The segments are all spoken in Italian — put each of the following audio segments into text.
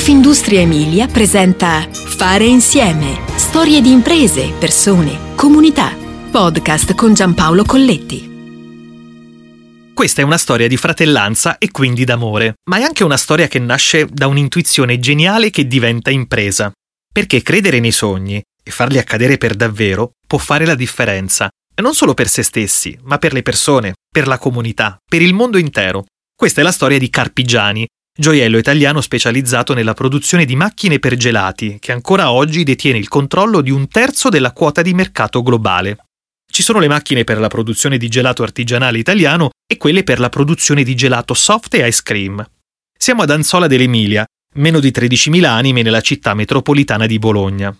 Confindustria Emilia presenta Fare insieme. Storie di imprese, persone, comunità. Podcast con Giampaolo Colletti. Questa è una storia di fratellanza e quindi d'amore, ma è anche una storia che nasce da un'intuizione geniale che diventa impresa. Perché credere nei sogni e farli accadere per davvero può fare la differenza, non solo per se stessi, ma per le persone, per la comunità, per il mondo intero. Questa è la storia di Carpigiani, gioiello italiano specializzato nella produzione di macchine per gelati, che ancora oggi detiene il controllo di un terzo della quota di mercato globale. Ci sono le macchine per la produzione di gelato artigianale italiano e quelle per la produzione di gelato soft e ice cream. Siamo ad Anzola dell'Emilia, meno di 13.000 anime nella città metropolitana di Bologna.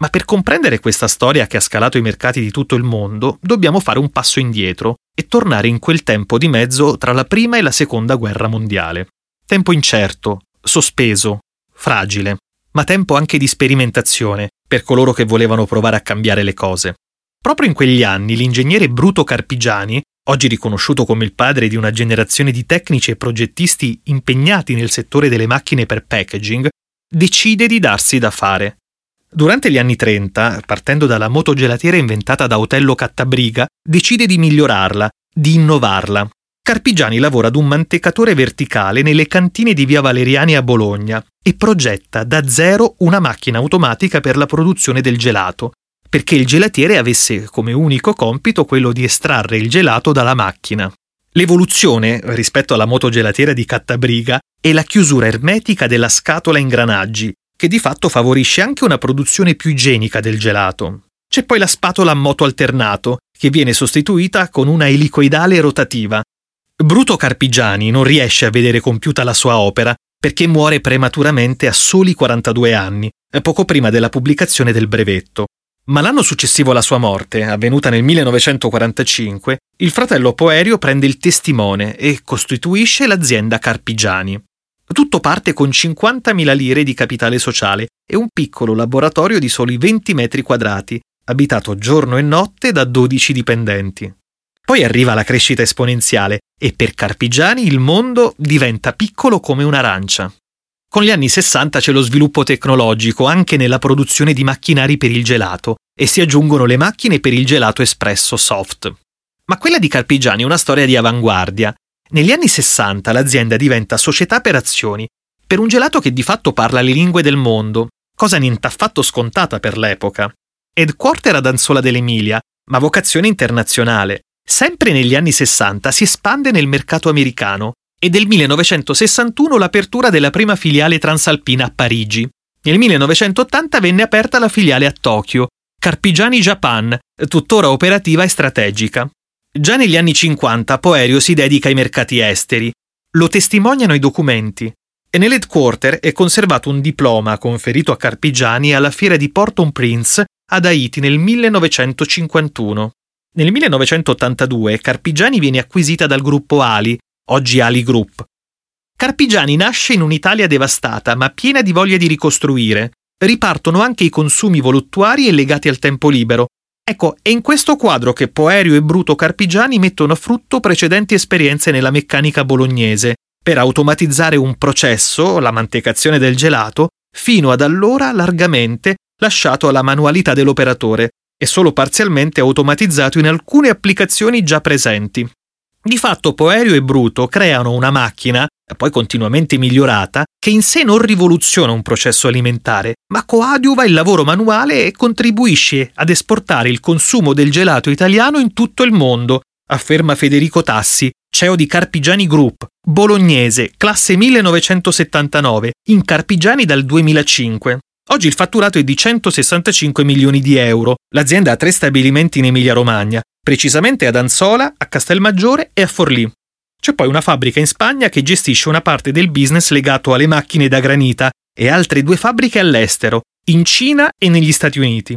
Ma per comprendere questa storia che ha scalato i mercati di tutto il mondo, dobbiamo fare un passo indietro e tornare in quel tempo di mezzo tra la prima e la seconda guerra mondiale. Tempo incerto, sospeso, fragile, ma tempo anche di sperimentazione per coloro che volevano provare a cambiare le cose. Proprio in quegli anni l'ingegnere Bruto Carpigiani, oggi riconosciuto come il padre di una generazione di tecnici e progettisti impegnati nel settore delle macchine per packaging, decide di darsi da fare. Durante gli anni 30, partendo dalla motogelatiera inventata da Otello Cattabriga, decide di migliorarla, di innovarla, Carpigiani lavora ad un mantecatore verticale nelle cantine di via Valeriani a Bologna e progetta da zero una macchina automatica per la produzione del gelato, perché il gelatiere avesse come unico compito quello di estrarre il gelato dalla macchina. L'evoluzione, rispetto alla motogelatiera di Cattabriga, è la chiusura ermetica della scatola ingranaggi, che di fatto favorisce anche una produzione più igienica del gelato. C'è poi la spatola a moto alternato, che viene sostituita con una elicoidale rotativa, Bruto Carpigiani non riesce a vedere compiuta la sua opera perché muore prematuramente a soli 42 anni, poco prima della pubblicazione del brevetto. Ma l'anno successivo alla sua morte, avvenuta nel 1945, il fratello Poerio prende il testimone e costituisce l'azienda Carpigiani. Tutto parte con 50.000 lire di capitale sociale e un piccolo laboratorio di soli 20 metri quadrati, abitato giorno e notte da 12 dipendenti. Poi arriva la crescita esponenziale e per Carpigiani il mondo diventa piccolo come un'arancia. Con gli anni 60 c'è lo sviluppo tecnologico anche nella produzione di macchinari per il gelato e si aggiungono le macchine per il gelato espresso soft. Ma quella di Carpigiani è una storia di avanguardia. Negli anni 60 l'azienda diventa società per azioni, per un gelato che di fatto parla le lingue del mondo, cosa niente affatto scontata per l'epoca. Headquarter ad Anzola dell'Emilia, ma vocazione internazionale. Sempre negli anni 60 si espande nel mercato americano e del 1961 l'apertura della prima filiale transalpina a Parigi. Nel 1980 venne aperta la filiale a Tokyo, Carpigiani Japan, tuttora operativa e strategica. Già negli anni 50 Poerio si dedica ai mercati esteri. Lo testimoniano i documenti. E nell'headquarter è conservato un diploma conferito a Carpigiani alla fiera di Port-au-Prince ad Haiti nel 1951. Nel 1982 Carpigiani viene acquisita dal gruppo Ali, oggi Ali Group. Carpigiani nasce in un'Italia devastata, ma piena di voglia di ricostruire. Ripartono anche i consumi voluttuari e legati al tempo libero. Ecco, è in questo quadro che Poerio e Bruto Carpigiani mettono a frutto precedenti esperienze nella meccanica bolognese, per automatizzare un processo, la mantecazione del gelato, fino ad allora largamente lasciato alla manualità dell'operatore, e solo parzialmente automatizzato in alcune applicazioni già presenti. Di fatto Poerio e Bruto creano una macchina, poi continuamente migliorata, che in sé non rivoluziona un processo alimentare, ma coadiuva il lavoro manuale e contribuisce ad esportare il consumo del gelato italiano in tutto il mondo, afferma Federico Tassi, CEO di Carpigiani Group, bolognese, classe 1979, in Carpigiani dal 2005. Oggi il fatturato è di 165 milioni di euro. L'azienda ha tre stabilimenti in Emilia-Romagna, precisamente ad Anzola, a Castelmaggiore e a Forlì. C'è poi una fabbrica in Spagna che gestisce una parte del business legato alle macchine da granita e altre due fabbriche all'estero, in Cina e negli Stati Uniti.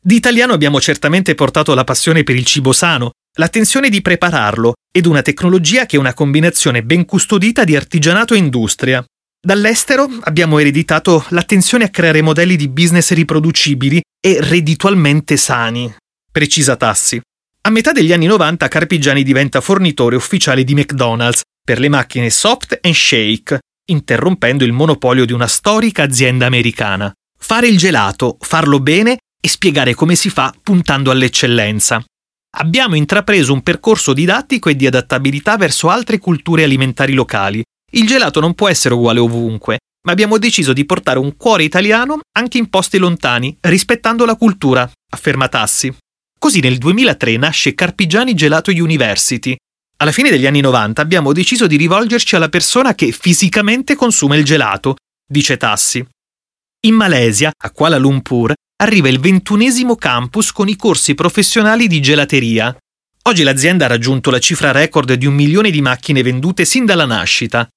Di italiano abbiamo certamente portato la passione per il cibo sano, l'attenzione di prepararlo ed una tecnologia che è una combinazione ben custodita di artigianato e industria. Dall'estero abbiamo ereditato l'attenzione a creare modelli di business riproducibili e redditualmente sani. Precisa Tassi. A metà degli anni 90 Carpigiani diventa fornitore ufficiale di McDonald's per le macchine Soft and Shake, interrompendo il monopolio di una storica azienda americana. Fare il gelato, farlo bene e spiegare come si fa puntando all'eccellenza. Abbiamo intrapreso un percorso didattico e di adattabilità verso altre culture alimentari locali. Il gelato non può essere uguale ovunque, ma abbiamo deciso di portare un cuore italiano anche in posti lontani, rispettando la cultura, afferma Tassi. Così nel 2003 nasce Carpigiani Gelato University. Alla fine degli anni 90 abbiamo deciso di rivolgerci alla persona che fisicamente consuma il gelato, dice Tassi. In Malesia, a Kuala Lumpur, arriva il ventunesimo campus con i corsi professionali di gelateria. Oggi l'azienda ha raggiunto la cifra record di un milione di macchine vendute sin dalla nascita.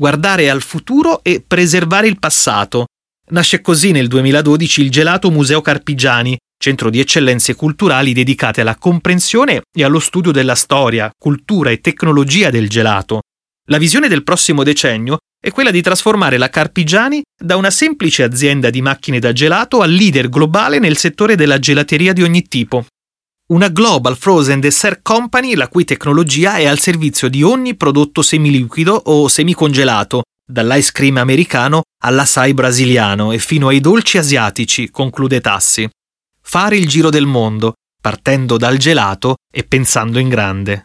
Guardare al futuro e preservare il passato. Nasce così nel 2012 il Gelato Museo Carpigiani, centro di eccellenze culturali dedicate alla comprensione e allo studio della storia, cultura e tecnologia del gelato. La visione del prossimo decennio è quella di trasformare la Carpigiani da una semplice azienda di macchine da gelato al leader globale nel settore della gelateria di ogni tipo. Una Global Frozen Dessert Company la cui tecnologia è al servizio di ogni prodotto semiliquido o semicongelato, dall'ice cream americano all'açaí brasiliano e fino ai dolci asiatici, conclude Tassi. Fare il giro del mondo, partendo dal gelato e pensando in grande.